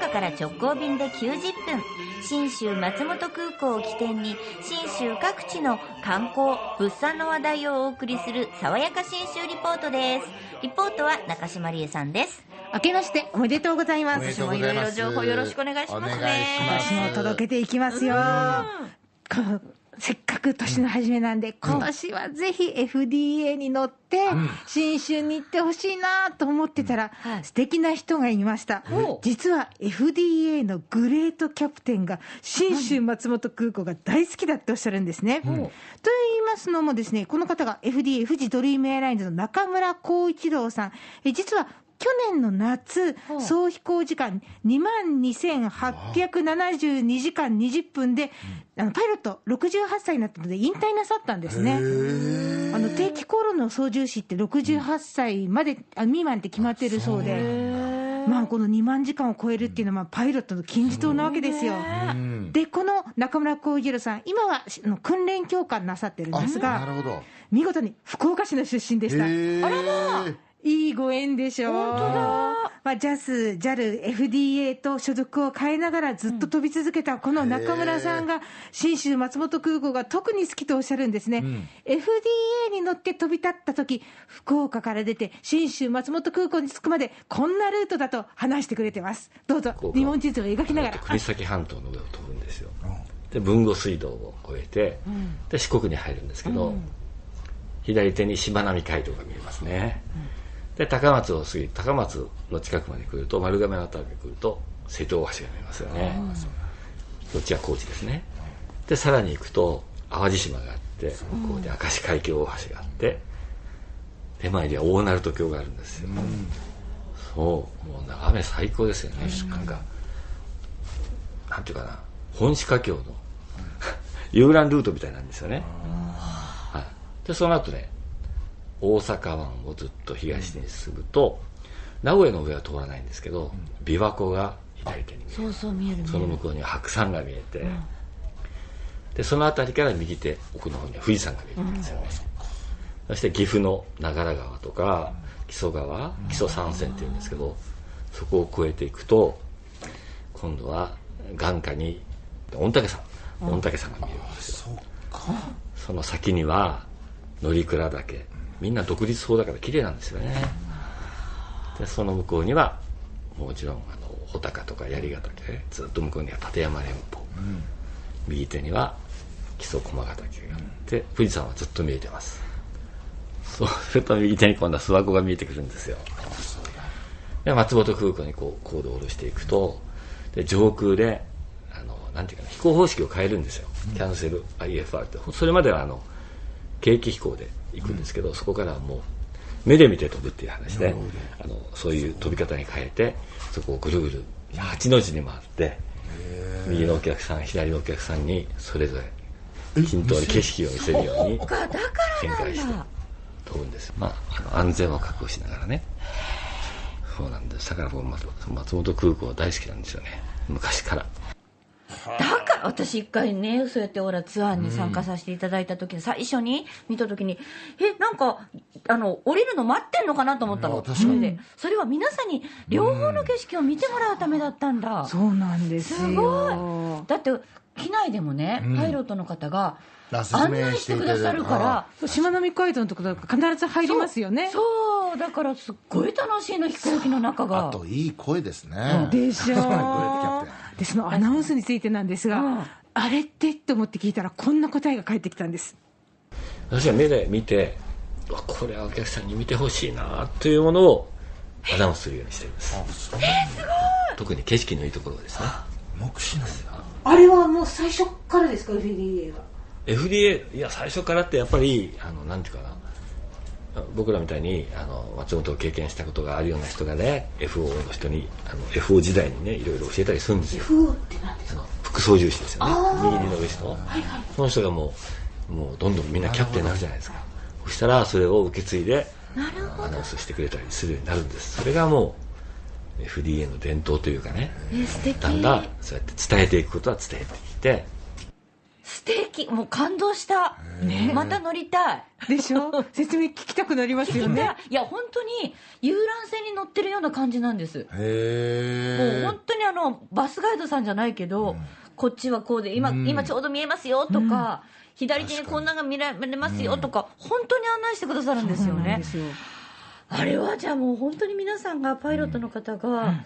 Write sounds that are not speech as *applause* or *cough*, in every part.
岡から直行便で90分。信州松本空港を起点に信州各地の観光物産の話題をお送りする爽やか信州リポートです。リポートは中島理恵さんです。明けましておめでとうございます。私もいろいろ情報よろしくお願いしますね。私も届けていきますよせっかく年の初めなんで、今年はぜひ FDA に乗って、新春に行ってほしいなと思ってたら、素敵な人がいました。実は FDA のグレートキャプテンが、新州松本空港が大好きだっておっしゃるんですね。と言いますのもですね、この方が FDA 富士ドリームエアラインズの中村光一郎さん、実は去年の夏、総飛行時間2万2872時間20分で、あのパイロット68歳になったので引退なさったんですね。あの定期航路の操縦士って68歳まで、あ未満って決まってるそうで。まあ、この2万時間を超えるっていうのは、パイロットの金字塔なわけですよ。で、この中村浩一郎さん、今は訓練教官なさってるんですが、見事に福岡市の出身でした。あらまあいいご縁でしょう。本当だ。まあ、JAS、JAL、FDA と所属を変えながらずっと飛び続けたこの中村さんが、信州松本空港が特に好きとおっしゃるんですね。うん、FDA に乗って飛び立った時、福岡から出て、信州松本空港に着くまで、こんなルートだと話してくれてます。どうぞ、日本地図を描きながら。国東半島の上を飛ぶんですよ。で、豊後水道を越えて、で、四国に入るんですけど、うん、左手にしまなみ海道が見えますね。うんで高松を過ぎ高松の近くまで来ると丸亀の辺りに来ると瀬戸大橋が見えますよね。こっちは高知ですね。でさらに行くと淡路島があって向こうで明石海峡大橋があって手前には大鳴門橋があるんですよ、うん、そう。もう眺め最高ですよね、うん、なんかなんていうかな。本鹿橋の遊覧ルートみたいなんですよね、はい、でその後ね大阪湾をずっと東に進むと、名古屋の上は通らないんですけど、琵琶湖が左手に見える。そうそう見えるその向こうには白山が見えて、うん、でその辺りから右手奥の方には富士山が見えるんですよね、うん、そして岐阜の長良川とか木曽川木曽三川っていうんですけどそこを越えていくと今度は眼下に御嶽山。御嶽山が見えるんですよ、その先には乗鞍岳みんな独立法だから綺麗なんですよね。でその向こうにはもちろんあの穂高とか槍ヶ岳ずっと向こうには立山連峰、うん、右手には木曽駒ヶ岳があって、富士山はずっと見えてます。そうすると右手に今度は諏訪湖が見えてくるんですよ。で松本空港にこう高度を下ろしていくとで上空であのなんていうかな飛行方式を変えるんですよ、キャンセル IFR って。それまではあの景気飛行で行くんですけど、そこからはもう目で見て飛ぶっていう話であのそういう飛び方に変えてそこをぐるぐる8の字に回って右のお客さん左のお客さんにそれぞれ均等に景色を見せるように展開して飛ぶんです。まああの安全を確保しながらね。そうなんです。だから僕松本空港大好きなんですよね。昔から。だから私一回ねそうやってほらツアーに参加させていただいた時に、最初に見た時にえなんかあの降りるの待ってんのかなと思ったの、それでそれは皆さんに両方の景色を見てもらうためだったんだ、そうなんですすごい。だって機内でもね、パイロットの方が案内してくださるからしまなみ海道のところ必ず入りますよね。そうだからすっごい楽しいの飛行機の中が。あといい声ですね。でしょ *laughs* でそのアナウンスについてなんですが、うん、あれって？と思って聞いたらこんな答えが返ってきたんです。私は目で見てこれはお客さんに見てほしいなというものをアナウンスするようにしてるんですえすごい。特に景色のいいところですね目視なんですあれはもう最初からですか？FDA は FDA いや最初からってやっぱりあのなんていうかな。僕らみたいにあの松本を経験したことがあるような人がね FO の人にあの FO 時代にねいろいろ教えたりするんですよ。FO って何ですか？副操縦士ですよね。右利の上人、はいはい、その人がもうもうどんどんみんなキャプテンになるじゃないですか。そしたらそれを受け継いでアナウンスしてくれたりするようになるんです。それがもう FDA の伝統というかね。だんだんそうやって伝えていくことは伝えてきて。素敵。敵もう感動した、また乗りたい。でしょ？*laughs* 説明聞きたくなりますよね。い。や本当に遊覧船に乗ってるような感じなんです、へえもう本当にあのバスガイドさんじゃないけど、こっちはこうで今,、今ちょうど見えますよとか、左手にこんなのが見られますよとか、本当に案内してくださるんですよね。そうなんで。すよあれはじゃあもう本当に皆さんがパイロットの方が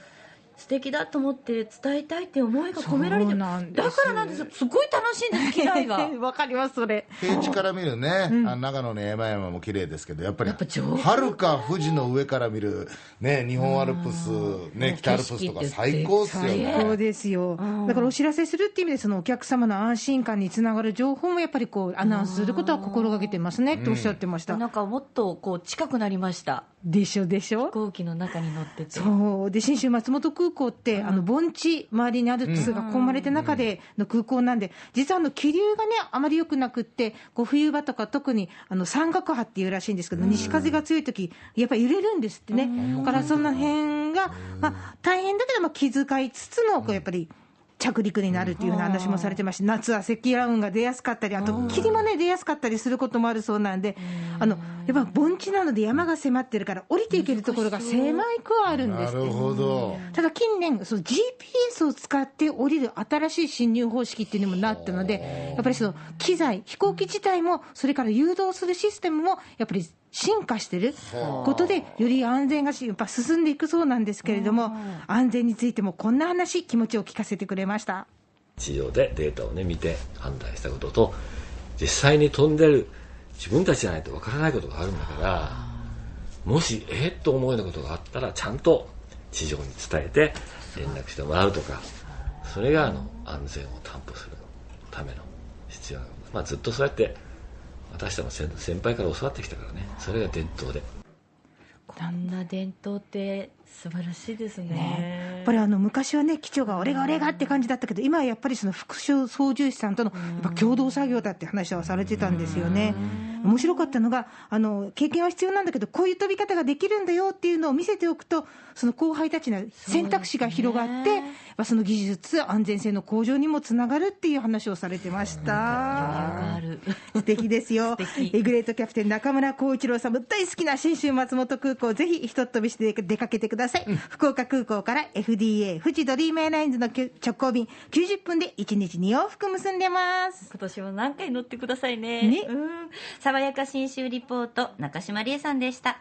素敵だと思って伝えたいっていう思いが込められてる。だからなんですよ。すごい楽しいんです機内が。*laughs* わかります、それ。平地から見るね、あの長野の山々も綺麗ですけどやっぱりやっぱ上空はるか富士の上から見る、ね、日本アルプス、ね、北アルプスとか最高っすよ最ね高ですよ、だからお知らせするっていう意味で、そのお客様の安心感につながる情報もやっぱりこうアナウンスすることは心がけてますねっておっしゃってました。なんかもっとこう近くなりましたでしょ？でしょ？飛行機の中に乗ってて。そう。で信州松本空港って、あの盆地、周りにアルプスが込まれて中での空港なんで、実はあの気流がね、あまり良くなくって、こう冬場とか、特にあの山岳波っていうらしいんですけど、西風が強い時やっぱり揺れるんですってね、だからその辺が、まあ、大変だけど、まあ、気遣いつつの、こうやっぱり。着陸になるっていうような話もされてまして、夏は積乱雲が出やすかったり、あと霧もね、出やすかったりすることもあるそうなんで、あのやっぱ盆地なので山が迫ってるから、降りていけるところが狭いくはあるんですなるほど、ただ近年、その GPS を使って降りる新しい侵入方式っていうのもなったので、やっぱりその機材、飛行機自体も、それから誘導するシステムも、やっぱり進化してることで、より安全がしやっぱ進んでいくそうなんですけれども、安全についてもこんな話、気持ちを聞かせてくれました。地上でデータをね見て判断したことと実際に飛んでる自分たちじゃないとわからないことがあるんだからもしえっと思うようなことがあったらちゃんと地上に伝えて連絡してもらうとかそれがあの安全を担保するための必要なこと、まあ、ずっとそうやって私たちも先先輩から教わってきたからね。それが伝統で。こんな伝統って素晴らしいですね。やっぱりあの昔はね、機長が俺が俺がって感じだったけど、今はやっぱりその副操縦士さんとのやっぱ共同作業だって話はされてたんですよね。面白かったのがあの、経験は必要なんだけど、こういう飛び方ができるんだよっていうのを見せておくと、その後輩たちの選択肢が広がって、まあその技術、安全性の向上にもつながるっていう話をされてました。素敵ですよ。*laughs* 素敵えグレートキャプテン中村光一郎さんも大好きな新州松本空港、ぜひひとっ飛びして出かけてください。福岡空港から FDA 富士ドリームエアラインズの直行便90分で1日2往復結んでます。今年も何回乗ってくださいねねうん爽やか新州リポート中島理恵さんでした。